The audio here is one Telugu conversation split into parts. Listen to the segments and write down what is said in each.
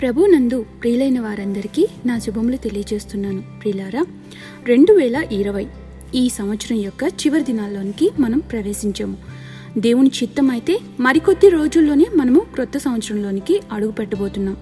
ప్రభునందు ప్రియులైన వారందరికీ నా శుభములు తెలియజేస్తున్నాను. ప్రియులారా రెండు వేల ఇరవై ఈ సంవత్సరం యొక్క చివరి దినాల్లోనికి మనం ప్రవేశించాము. దేవుని చిత్తం అయితే మరికొద్ది రోజుల్లోనే మనము క్రొత్త సంవత్సరంలోనికి అడుగు పెట్టబోతున్నాం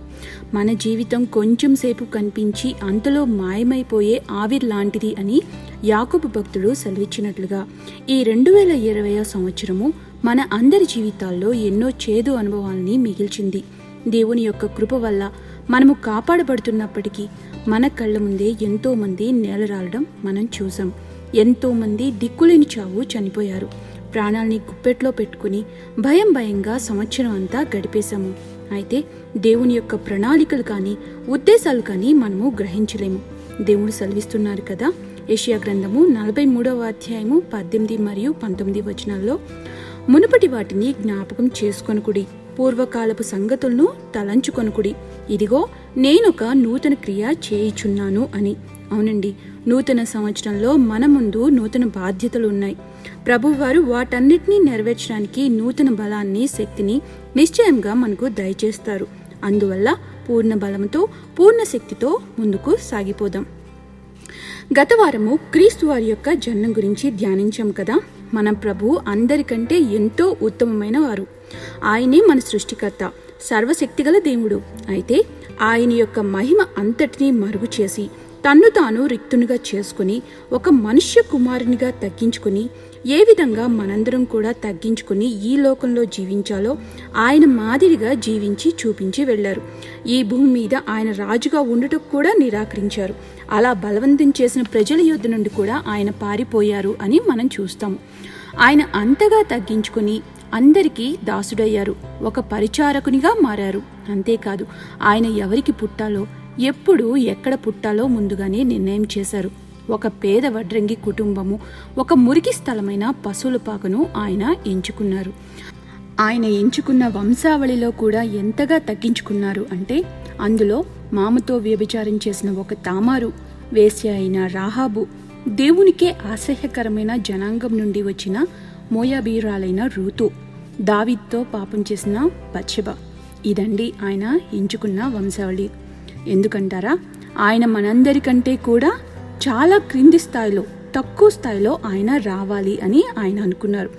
మన జీవితం కొంచెం సేపు కనిపించి అంతలో మాయమైపోయే ఆవిర్ లాంటిది అని యాకబు భక్తుడు సెలవిచ్చినట్లుగా ఈ రెండు వేల ఇరవై సంవత్సరము మన అందరి జీవితాల్లో ఎన్నో చేదు అనుభవాల్ని మిగిల్చింది. దేవుని యొక్క కృప వల్ల మనము కాపాడబడుతున్నప్పటికీ మన కళ్ళ ముందే ఎంతో మంది నేలరాలడం మనం చూసాం ఎంతో మంది దిక్కులేని చావు చనిపోయారు. ప్రాణాల్ని గుప్పెట్లో పెట్టుకుని భయం భయంగా సంవత్సరం అంతా గడిపేశాము. అయితే దేవుని యొక్క ప్రణాళికలు కానీ ఉద్దేశాలు కానీ మనము గ్రహించలేము. దేవుడు సెలవిస్తున్నారు కదా ఏషియా గ్రంథము నలభై మూడవ అధ్యాయము పద్దెనిమిది మరియు పంతొమ్మిది వచనాల్లో మునుపటి వాటిని జ్ఞాపకం చేసుకొనుకుడి. పూర్వకాలపు సంగతులను తలంచుకొనుకుడి. ఇదిగో నేనొక నూతన క్రియ చేయుచున్నాను అని. అవునండి నూతన సంవత్సరంలో మన ముందు నూతన బాధ్యతలు ఉన్నాయి ప్రభువారు వాటన్నిటినీ నెరవేర్చడానికి నూతన బలాన్ని శక్తిని నిశ్చయంగా మనకు దయచేస్తారు. అందువల్ల పూర్ణ బలంతో పూర్ణ శక్తితో ముందుకు సాగిపోదాం. గత వారము క్రీస్తు వారి యొక్క జన్మం గురించి ధ్యానించాం కదా? మన ప్రభు అందరికంటే ఎంతో ఉత్తమమైన వారు. ఆయనే మన సృష్టికర్త సర్వశక్తిగల దేవుడు. అయితే ఆయన యొక్క మహిమ అంతటినీ మరుగు చేసి తన్ను తాను రిక్తునిగా చేసుకుని ఒక మనుష్య కుమారునిగా తగ్గించుకుని ఏ విధంగా మనందరం కూడా తగ్గించుకుని ఈ లోకంలో జీవించాలో ఆయన మాదిరిగా జీవించి చూపించి వెళ్ళారు ఈ భూమి మీద ఆయన రాజుగా ఉండటం కూడా నిరాకరించారు. అలా బలవంతం చేసిన ప్రజల యుద్ధ నుండి కూడా ఆయన పారిపోయారు అని మనం చూస్తాం. ఆయన అంతగా తగ్గించుకుని అందరికీ దాసుడయ్యారు. ఒక పరిచారకునిగా మారారు. అంతేకాదు ఆయన ఎవరికి పుట్టాలో ఎప్పుడు ఎక్కడ పుట్టాలో ముందుగానే నిర్ణయం చేశారు. ఒక పేద వడ్రంగి కుటుంబము ఒక మురికి స్థలమైన పశువుల పాకను ఆయన ఎంచుకున్నారు. ఆయన ఎంచుకున్న వంశావళిలో కూడా ఎంతగా తగ్గించుకున్నారు అంటే అందులో మామతో వ్యభిచారం చేసిన ఒక తామారు వేశ్య అయిన రాహాబు దేవునికే అసహ్యకరమైన జనాంగం నుండి వచ్చిన మోయాబీరాలైన రూతు దావిద్తో పాపం చేసిన పచ్చబ ఇదండి ఆయన ఎంచుకున్న వంశావళి. ఎందుకంటారా? ఆయన మనందరికంటే కూడా చాలా క్రింది స్థాయిలో తక్కువ స్థాయిలో ఆయన రావాలి అని ఆయన అనుకున్నారు.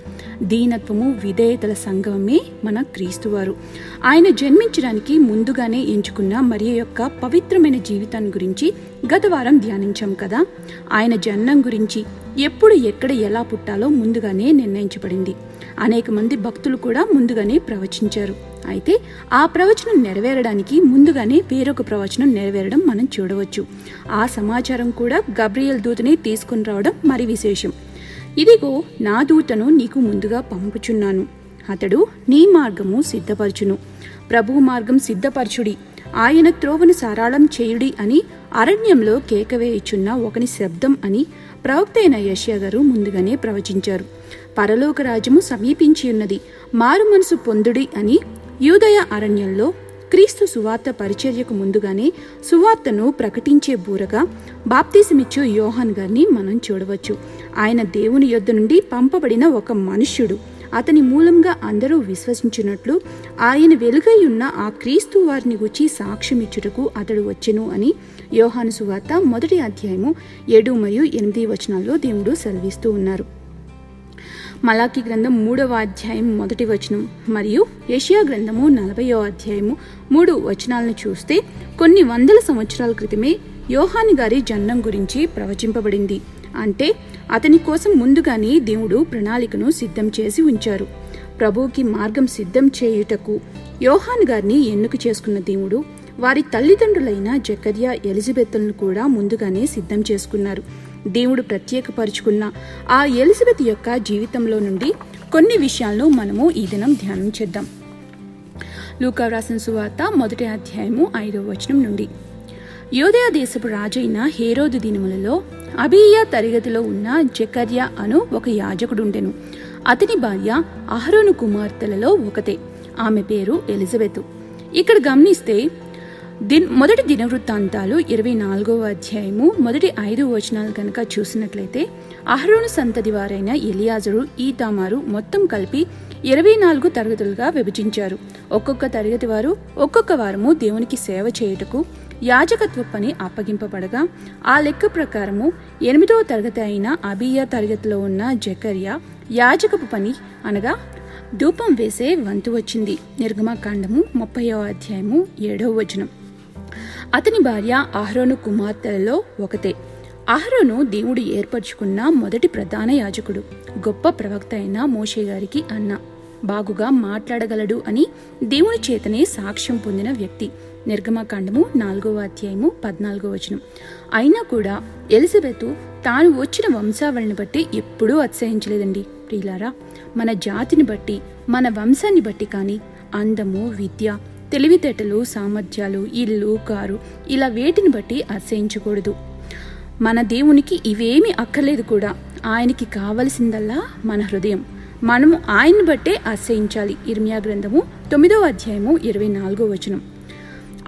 దీనత్వము విధేయతల సంఘమే మన క్రీస్తువారు ఆయన జన్మించడానికి ముందుగానే ఎంచుకున్న మరి యొక్క పవిత్రమైన జీవితాన్ని గురించి గత వారం ధ్యానించాం కదా? ఆయన జన్మం గురించి ఎప్పుడు ఎక్కడ ఎలా పుట్టాలో ముందుగానే నిర్ణయించబడింది. అనేక మంది భక్తులు కూడా ముందుగానే ప్రవచించారు. అయితే ఆ ప్రవచనం నెరవేరడానికి ముందుగానే వేరొక ప్రవచనం నెరవేరడం మనం చూడవచ్చు. ఆ సమాచారం కూడా గబ్రియల్ దూతనే తీసుకుని రావడం మరి విశేషం. ఇదిగో నా దూతను నీకు ముందుగా పంపుచున్నాను. అతడు నీ మార్గము సిద్ధపరచును. ప్రభు మార్గం సిద్ధపరచుడి. ఆయన త్రోవను సారాళం చేయుడి అని అరణ్యంలో కేకవేయుచున్న ఒకని శబ్దం అని ప్రవక్త అయిన యష్యా గారు ముందుగానే ప్రవచించారు. పరలోక రాజ్యము సమీపించి ఉన్నది మారు మనసు పొందుడి అని యూదయ అరణ్యంలో క్రీస్తు సువార్త పరిచర్యకు ముందుగానే సువార్తను ప్రకటించే బూరగా బాప్తీసమిచ్చే యోహాన్ గారిని మనం చూడవచ్చు. ఆయన దేవుని యొద్ద నుండి పంపబడిన ఒక మనుష్యుడు. అతని మూలంగా అందరూ విశ్వసించినట్లు ఆయన వెలుగై ఉన్న ఆ క్రీస్తు వారిని గుచ్చి సాక్ష్యమిచ్చుటకు అతడు వచ్చెను అని యోహాను సువార్త మొదటి అధ్యాయము ఏడు మరియు ఎనిమిది వచనాల్లో దేవుడు సెలవిస్తూ ఉన్నారు. మలాకి గ్రంథం మూడవ అధ్యాయం మొదటి వచనం మరియు ఏషియా గ్రంథము నలభయో అధ్యాయము మూడు వచనాలను చూస్తే కొన్ని వందల సంవత్సరాల క్రితమే యోహాని గారి జన్మం గురించి ప్రవచింపబడింది. అంటే అతని కోసం ముందుగానే దేవుడు ప్రణాళికను సిద్ధం చేసి ఉంచారు. ప్రభువుకి మార్గం సిద్ధం చేయుటకు యోహాన్ గారిని ఎన్నుక చేసుకున్న దేవుడు వారి తల్లిదండ్రులైన జకర్యా ఎలిజబెత్లను కూడా ముందుగానే సిద్ధం చేసుకున్నారు. దేవుడు ప్రత్యేకపరుచుకున్న ఆ ఎలిజబెత్ యొక్క జీవితంలో నుండి కొన్ని విషయాలను మనము ఈ దినం ధ్యానం చేద్దాం. లూకా వ్రాసిన సువార్త మొదటి అధ్యాయము ఐదవ వచనం నుండి. యోదయ దేశపు రాజైన హేరోదు దినములలో అబీయ తరగతిలో ఉన్న జకర్య అను ఒక యాజకుడుండెను. అతని భార్య అహరోను కుమార్తెలలో ఒకతే. ఆమె పేరు ఎలిజబెత్. ఇక్కడ గమనిస్తే దిన్ మొదటి దినవృత్తాంతాలు ఇరవై నాలుగవ అధ్యాయము మొదటి ఐదు వచనాలు కనుక చూసినట్లయితే అహరోను సంతతి వారైన ఎలియాజరు ఈ తామారు మొత్తం కలిపి ఇరవై నాలుగు తరగతులుగా విభజించారు. ఒక్కొక్క తరగతి వారు ఒక్కొక్క వారము దేవునికి సేవ చేయుటకు యాజకత్వ పని అప్పగింపబడగా ఆ లెక్క ప్రకారము ఎనిమిదవ తరగతి అయిన అబియా తరగతిలో ఉన్న జకర్య యాజకపు పని అనగా ధూపం వేసే వంతు వచ్చింది. నిర్గమకాండము ముప్పయో అధ్యాయము ఏడవ వచనం. అతని భార్య అహరోను కుమార్తెలలో ఒకతే. అహరోను దేవుడు ఏర్పరచుకున్న మొదటి ప్రధాన యాజకుడు గొప్ప ప్రవక్త అయిన మోషే గారికి అన్న. బాగుగా మాట్లాడగలడు అని దేవుని చేతనే సాక్ష్యం పొందిన వ్యక్తి. నిర్గమకాండము నాలుగవ అధ్యాయము పద్నాలుగో వచనం. అయినా కూడా ఎలిజబెత్ తాను వచ్చిన వంశావళిని బట్టి ఎప్పుడూ అతిశయించలేదండి. ప్రియులారా మన జాతిని బట్టి మన వంశాన్ని బట్టి కానీ అందము విద్య తెలివితేటలు సామర్థ్యాలు ఇల్లు కారు ఇలా వేటిని బట్టి అతిశయించకూడదు మన దేవునికి ఇవేమీ అక్కర్లేదు కూడా. ఆయనకి కావలసిందల్లా మన హృదయం. మనము ఆయన్ని బట్టే ఆశ్రయించాలి ఇర్మియా గ్రంథము తొమ్మిదవ అధ్యాయము ఇరవై నాలుగో వచనం.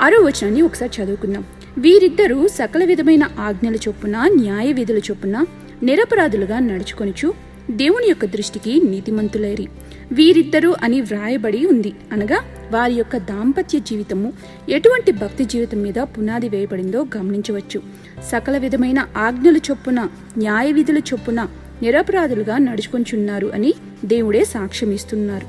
ఆరో వచనాన్ని ఒకసారి చదువుకుందాం. వీరిద్దరూ సకల విధమైన ఆజ్ఞల చొప్పున న్యాయ విధుల చొప్పున నిరపరాధులుగా నడుచుకొనుచు దేవుని యొక్క దృష్టికి నీతిమంతులైరి. వీరిద్దరూ అని వ్రాయబడి ఉంది. అనగా వారి యొక్క దాంపత్య జీవితము ఎటువంటి భక్తి జీవితం మీద పునాది వేయబడిందో గమనించవచ్చు. సకల విధమైన ఆజ్ఞల చొప్పున న్యాయ విధుల చొప్పున నిరపరాధులుగా నడుచుకొంచున్నారు అని దేవుడే సాక్ష్యం ఇస్తున్నారు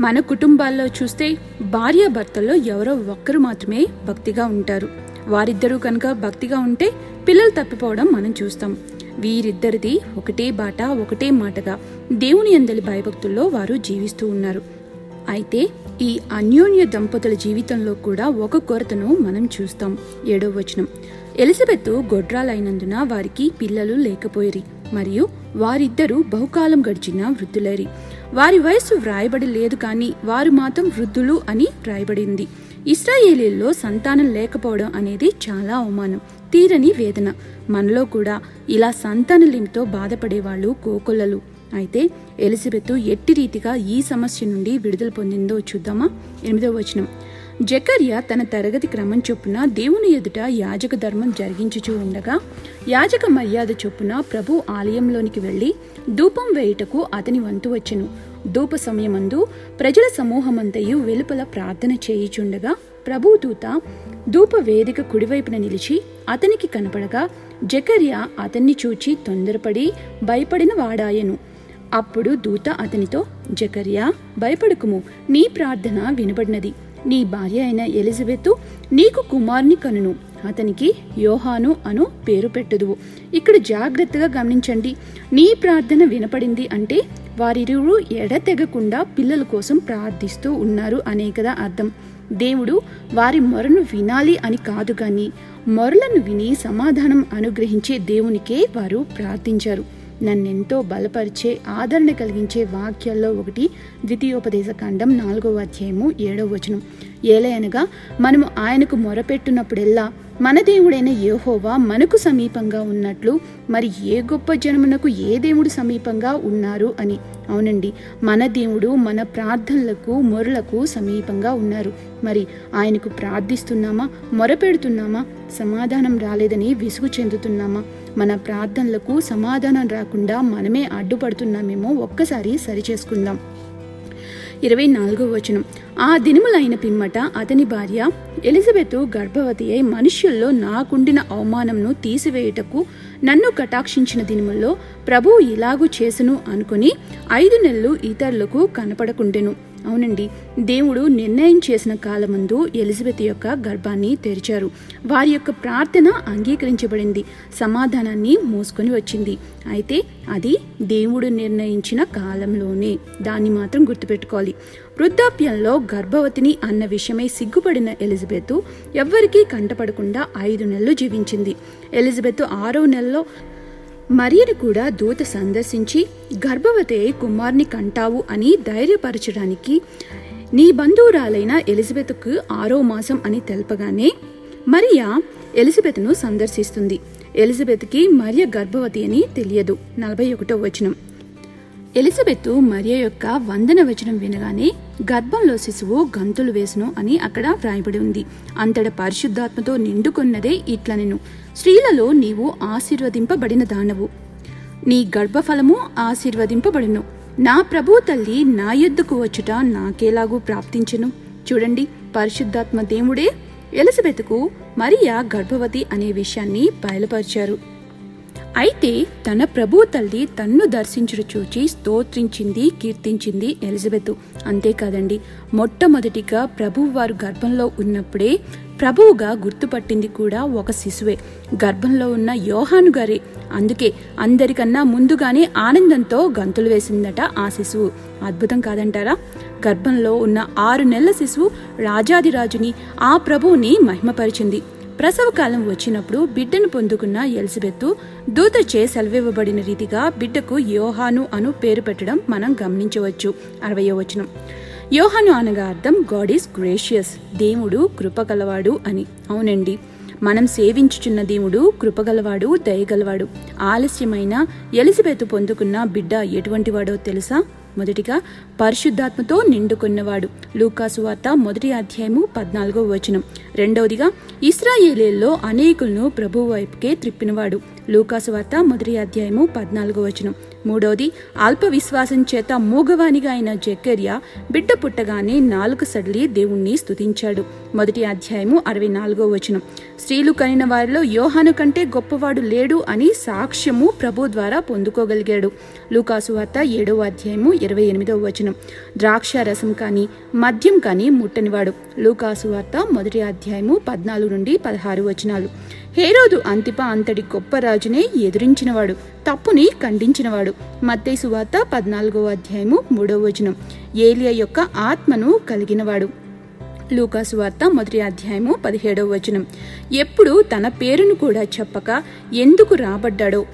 మన కుటుంబాల్లో చూస్తే భార్యాభర్తల్లో ఎవరో ఒక్కరు మాత్రమే భక్తిగా ఉంటారు. వారిద్దరూ కనుక భక్తిగా ఉంటే పిల్లలు తప్పిపోవడం మనం చూస్తాం. వీరిద్దరిది ఒకటే బాట ఒకటే మాటగా. దేవుని అందలి భయభక్తుల్లో వారు జీవిస్తూ ఉన్నారు. అయితే ఈ అన్యోన్య దంపతుల జీవితంలో కూడా ఒక కొరతను మనం చూస్తాం. ఏడవ వచనం. ఎలిజబెత్ గొడ్రాలైనందున వారికి పిల్లలు లేకపోయిరి మరియు వారిద్దరూ బహుకాలం గడిచిన వృద్ధులైరి. వారి వయస్సు వ్రాయబడి లేదు కానీ వారు మాత్రం వృద్ధులు అని వ్రాయబడింది. ఇస్రాయేలీల్లో సంతానం లేకపోవడం అనేది చాలా అవమానం. తీరని వేదన. మనలో కూడా ఇలా సంతానలింతో బాధపడేవాళ్ళు కోకొల్లలు. అయితే ఎలిజబెత్ ఎట్టి రీతిగా ఈ సమస్య నుండి విడుదల పొందిందో చూద్దామా? ఎనిమిదవ వచనం. జకర్య తన తరగతి క్రమం చొప్పున దేవుని ఎదుట యాజక ధర్మం జరిగించుచూ ఉండగా యాజక మర్యాద చొప్పున ప్రభు ఆలయంలోనికి వెళ్ళి ధూపం వేయుటకు అతని వంతు వచ్చెను. ధూప సమయమందు ప్రజల సమూహమంతయు వెలుపల ప్రార్థన చేయుచుండగా ప్రభు దూత ధూప వేదిక కుడివైపున నిలిచి అతనికి కనపడగా జకర్య అతన్ని చూచి తొందరపడి భయపడిన వాడాయను. అప్పుడు దూత అతనితో జకర్యా భయపడకుము. నీ ప్రార్థన వినబడినది. నీ భార్య అయిన ఎలిజబెత్ నీకు కుమార్ని కనును. అతనికి యోహాను అను పేరు పెట్టదువు. ఇక్కడ జాగ్రత్తగా గమనించండి. నీ ప్రార్థన వినపడింది అంటే వారిరువురు ఎడతెగకుండా పిల్లల కోసం ప్రార్థిస్తూ ఉన్నారు అనే కదా అర్థం. దేవుడు వారి మొరను వినాలి అని కాదు గాని మొరలను విని సమాధానం అనుగ్రహించే దేవునికే వారు ప్రార్థించారు. నన్నెంతో బలపరిచే ఆదరణ కలిగించే వాక్యాల్లో ఒకటి ద్వితీయోపదేశ కాండం నాలుగవ అధ్యాయము ఏడవ వచనం. ఏలయనగా మనము ఆయనకు మొరపెట్టినప్పుడెల్లా మన దేవుడైన యోహోవా మనకు సమీపంగా ఉన్నట్లు మరి ఏ గొప్ప జనమునకు ఏ దేవుడు సమీపంగా ఉన్నారు అని. అవునండి మన దేవుడు మన ప్రార్థనలకు మొరలకు సమీపంగా ఉన్నారు. మరి ఆయనకు ప్రార్థిస్తున్నామా మొరపెడుతున్నామా సమాధానం రాలేదని విసుగు చెందుతున్నామా? మన ప్రార్థనలకు సమాధానం రాకుండా మనమే అడ్డుపడుతున్నామేమో ఒక్కసారి సరిచేసుకుందాం. ఇరవై నాలుగో వచనం. ఆ దినములైన పిమ్మట అతని భార్య ఎలిజబెత్ గర్భవతి అయి మనుష్యుల్లో నాకుండిన అవమానంను తీసివేయుటకు నన్ను కటాక్షించిన దినముల్లో ప్రభువు ఇలాగు చేసును అనుకుని ఐదు నెలలు ఇతరులకు కనపడకుండెను. అవునండి. దేవుడు నిర్ణయం చేసిన కాలమందు ఎలిజబెత్ యొక్క గర్భాన్ని తెరిచారు. వారి యొక్క ప్రార్థన అంగీకరించబడింది. సమాధానాన్ని మోసుకొని వచ్చింది. అయితే అది దేవుడు నిర్ణయించిన కాలంలోనే. దాన్ని మాత్రం గుర్తుపెట్టుకోవాలి. వృద్ధాప్యంలో గర్భవతిని అన్న విషయమై సిగ్గుపడిన ఎలిజబెత్ ఎవ్వరికీ కంటపడకుండా ఐదు నెలలు జీవించింది. ఎలిజబెత్ ఆరో నెలలో మరియను కూడా దూత సందర్శించి గర్భవతి అయి కుమార్ని కంటావు అని ధైర్యపరచడానికి నీ బంధువురాలైన ఎలిజబెత్కు ఆరో మాసం అని తెలపగానే మరియా ఎలిజబెత్ను సందర్శిస్తుంది. ఎలిజబెత్కి మరియ గర్భవతి అని తెలియదు. నలభై ఒకటో వచనం. ఎలిజబెత్ మరియ యొక్క వందన వచనం వినగానే గర్భంలో శిశువు గంతులు వేసును అని అక్కడ వ్రాయబడి ఉంది. అంతట పరిశుద్ధాత్మతో నిండుకొన్నదే ఇట్లనెను. స్త్రీలలో నీవు ఆశీర్వదింపబడిన దానవు. నీ గర్భఫలము ఆశీర్వదింపబడును. నా ప్రభు తల్లి నా ఎద్దుకు వచ్చుట నాకేలాగూ ప్రాప్తించెను. చూడండి పరిశుద్ధాత్మ దేవుడే ఎలిజబెత్కు మరియా గర్భవతి అనే విషయాన్ని బయలుపరిచారు. అయితే తన ప్రభు తల్లి తన్ను దర్శించుడు చూచి స్తోత్రించింది కీర్తించింది ఎలిజబెత్. అంతేకాదండి మొట్టమొదటిగా ప్రభువు వారు గర్భంలో ఉన్నప్పుడే ప్రభువుగా గుర్తుపట్టింది కూడా ఒక శిశువే. గర్భంలో ఉన్న యోహాను గారే. అందుకే అందరికన్నా ముందుగానే ఆనందంతో గంతులు వేసిందట ఆ శిశువు. అద్భుతం కాదంటారా? గర్భంలో ఉన్న ఆరు నెలల శిశువు రాజాదిరాజుని ఆ ప్రభువుని మహిమపరిచింది. ప్రసవకాలం వచ్చినప్పుడు బిడ్డను పొందుకున్న ఎలిజబెత్తు దూతచే సెలవివ్వబడిన రీతిగా బిడ్డకు యోహాను అను పేరు పెట్టడం మనం గమనించవచ్చు. అరవయో వచనం. యోహాను అనగా అర్థం గాడ్ ఈస్ గ్రేషియస్ దేవుడు కృపగలవాడు అని. అవునండి. మనం సేవించుచున్న దేవుడు కృపగలవాడు దయగలవాడు. ఆలస్యమైన ఎలిజబెత్ పొందుకున్న బిడ్డ ఎటువంటి వాడో తెలుసా? మొదటిగా పరిశుద్ధాత్మతో నిండుకున్నవాడు. లూకాసు వార్త మొదటి అధ్యాయము పద్నాలుగో వచనం. రెండవదిగా ఇస్రాయేలీల్లో అనేకులను ప్రభు వైపుకే త్రిప్పినవాడు. లూకాసు వార్త మొదటి అధ్యాయము పద్నాలుగో వచనం. మూడవది అల్ప విశ్వాసం చేత మూగవానిగా అయిన జక్కర్య బిడ్డ పుట్టగానే నాలుగు సడలి దేవుణ్ణి స్తుతించాడు. మొదటి అధ్యాయము అరవై నాలుగో వచనం. స్త్రీలు కనిన వారిలో యోహాను కంటే గొప్పవాడు లేడు అని సాక్ష్యము ప్రభు ద్వారా పొందుకోగలిగాడు. లూకాసు వార్త ఏడవ అధ్యాయము ఇరవై ఎనిమిదవ వచనం. ద్రాక్ష రసం కానీ మద్యం కానీ ముట్టనివాడు. లూకాసు వార్త మొదటి అధ్యాయము పద్నాలుగు నుండి పదహారు వచనాలు. హేరోదు అంతిప అంతటి గొప్ప రాజునే ఎదిరించినవాడు తప్పుని ఖండించినవాడు. మత్తయి సువార్త పద్నాలుగో అధ్యాయము మూడవ వచనం. ఏలియా యొక్క ఆత్మను కలిగినవాడు. లూకాసు వార్త మొదటి అధ్యాయము పదిహేడవ వచనం. ఎప్పుడు తన పేరును కూడా చెప్పక ఎందుకు రాబడ్డాడో?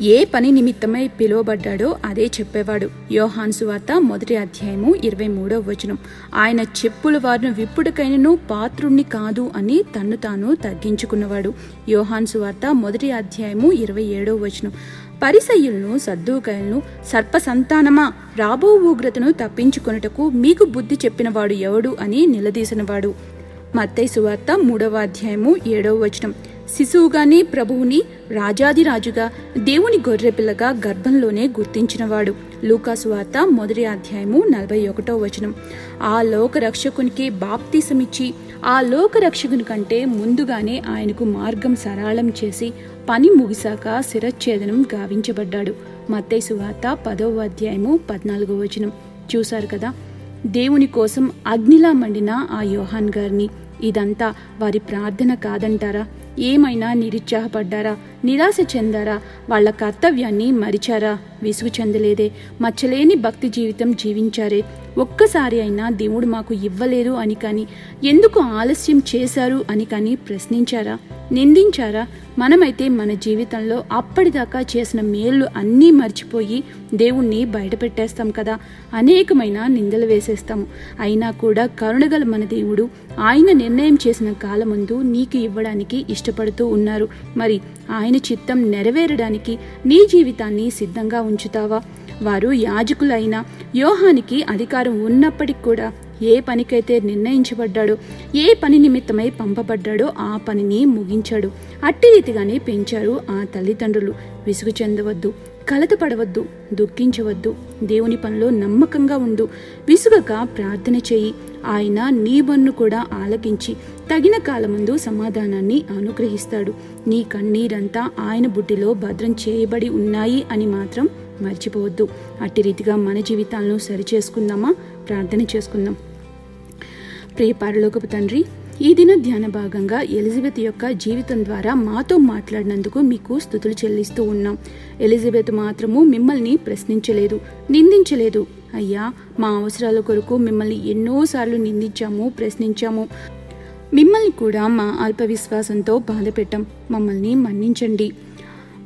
ఏ పని నిమిత్తమై పిలువబడ్డాడో అదే చెప్పేవాడు. యోహాన్ సువార్త మొదటి అధ్యాయము ఇరవై మూడవ వచనం. ఆయన చెప్పుల వారిని విప్పుడుకైనను పాత్రుణ్ణి కాదు అని తన్ను తాను తగ్గించుకున్నవాడు. యోహాన్ సువార్త మొదటి అధ్యాయము ఇరవై ఏడవ వచనం. పరిసయ్యులను సద్దుకాయలను సర్ప సంతానమా రాబో ఉగ్రతను తప్పించుకొనుటకు మీకు బుద్ధి చెప్పినవాడు ఎవడు అని నిలదీసినవాడు. మత్తయి సువార్త మూడవ అధ్యాయము ఏడవ వచనం. శిశువుగానే ప్రభువుని రాజాదిరాజుగా దేవుని గొర్రెపిల్లగా గర్భంలోనే గుర్తించినవాడు. లూకాసు వార్త మొదటి అధ్యాయము నలభై ఒకటో వచనం. ఆ లోక రక్షకునికి బాప్తీసమిచ్చి ఆ లోక రక్షకుని కంటే ముందుగానే ఆయనకు మార్గం సరళం చేసి పని ముగిశాక శిరచ్ఛేదనం గావించబడ్డాడు. మత్తయి వార్త పదవ అధ్యాయము పద్నాలుగో వచనం. చూశారు కదా దేవుని కోసం అగ్నిలా మండిన ఆ యోహాన్ గారిని. ఇదంతా వారి ప్రార్థన కాదంటారా? ఏమైనా నిరుత్సాహపడ్డారా? నిరాశ చెందారా? వాళ్ళ కర్తవ్యాన్ని మరిచారా? విసుగు చెందలేదే. మచ్చలేని భక్తి జీవితం జీవించారే. ఒక్కసారి అయినా దేవుడు మాకు ఇవ్వలేదు అని కానీ ఎందుకు ఆలస్యం చేశారు అని కానీ ప్రశ్నించారా? నిందించారా? మనమైతే మన జీవితంలో అప్పటిదాకా చేసిన మేళ్ళు అన్నీ మర్చిపోయి దేవుణ్ణి బయటపెట్టేస్తాం కదా అనేకమైన నిందలు వేసేస్తాము అయినా కూడా కరుణగల మన దేవుడు ఆయన నిర్ణయం చేసిన కాలముందు నీకు ఇవ్వడానికి ఇష్టపడుతూ ఉన్నారు. మరి ఆయన చిత్తం నెరవేరడానికి నీ జీవితాన్ని సిద్ధంగా ఉంచుతావా? వారు యాజకులైన యోహానికి అధికారం ఉన్నప్పటికి కూడా ఏ పనికైతే నిర్ణయించబడ్డాడో ఏ పని నిమిత్తమై పంపబడ్డాడో ఆ పనిని ముగించాడు. అట్టి రీతిగానే పెంచారు ఆ తల్లిదండ్రులు. విసుగు చెందవద్దు కలతపడవద్దు దుఃఖించవద్దు. దేవుని పనిలో నమ్మకంగా ఉండు. విసుగక ప్రార్థన చేయి. ఆయన నీ బన్ను కూడా ఆలకించి తగిన కాలముందు సమాధానాన్ని అనుగ్రహిస్తాడు. నీ కన్నీరంతా ఆయన బుడ్డిలో భద్రం చేయబడి ఉన్నాయి అని మాత్రం మర్చిపోవద్దు. అట్టి రీతిగా మన జీవితాలను సరిచేసుకుందామా? ప్రార్థన చేసుకుందాం. ప్రియ పరలోకపు తండ్రి ఈ దిన ధ్యాన భాగంగా ఎలిజబెత్ యొక్క జీవితం ద్వారా మాతో మాట్లాడినందుకు మీకు స్థుతులు చెల్లిస్తూ ఉన్నాం. ఎలిజబెత్ మాత్రము మిమ్మల్ని ప్రశ్నించలేదు నిందించలేదు. అయ్యా మా అవసరాల కొరకు మిమ్మల్ని ఎన్నోసార్లు నిందించాము ప్రశ్నించాము. మిమ్మల్ని కూడా మా అల్ప విశ్వాసంతో బాధపెట్టాం. మమ్మల్ని మన్నించండి.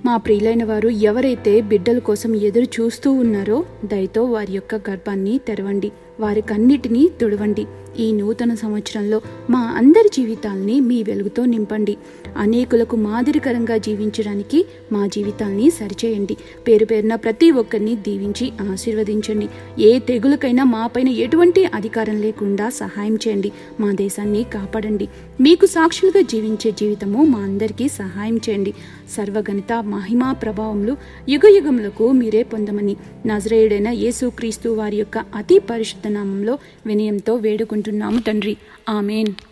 మా ప్రియులైన వారు ఎవరైతే బిడ్డల కోసం ఎదురు చూస్తూ ఉన్నారో దయతో వారి యొక్క గర్భాన్ని తెరవండి. వారి కన్నిటినీ తుడవండి. ఈ నూతన సంవత్సరంలో మా అందరి జీవితాల్ని మీ వెలుగుతో నింపండి. అనేకులకు మాదిరికరంగా జీవించడానికి మా జీవితాల్ని సరిచేయండి. పేరు పేరున ప్రతి ఒక్కరిని దీవించి ఆశీర్వదించండి. ఏ తెగులకైనా మాపైన ఎటువంటి అధికారం లేకుండా సహాయం చేయండి. మా దేశాన్ని కాపాడండి. మీకు సాక్షులుగా జీవించే జీవితము మా అందరికీ సహాయం చేయండి. సర్వగణిత మహిమా ప్రభావములు యుగ యుగములకు మీరే పొందమని నజరేయుడైన యేసుక్రీస్తు వారి యొక్క అతి పరిశుద్ధ నామంలో వినయంతో వేడుకుంటున్నాము తండ్రి. ఆమెన్.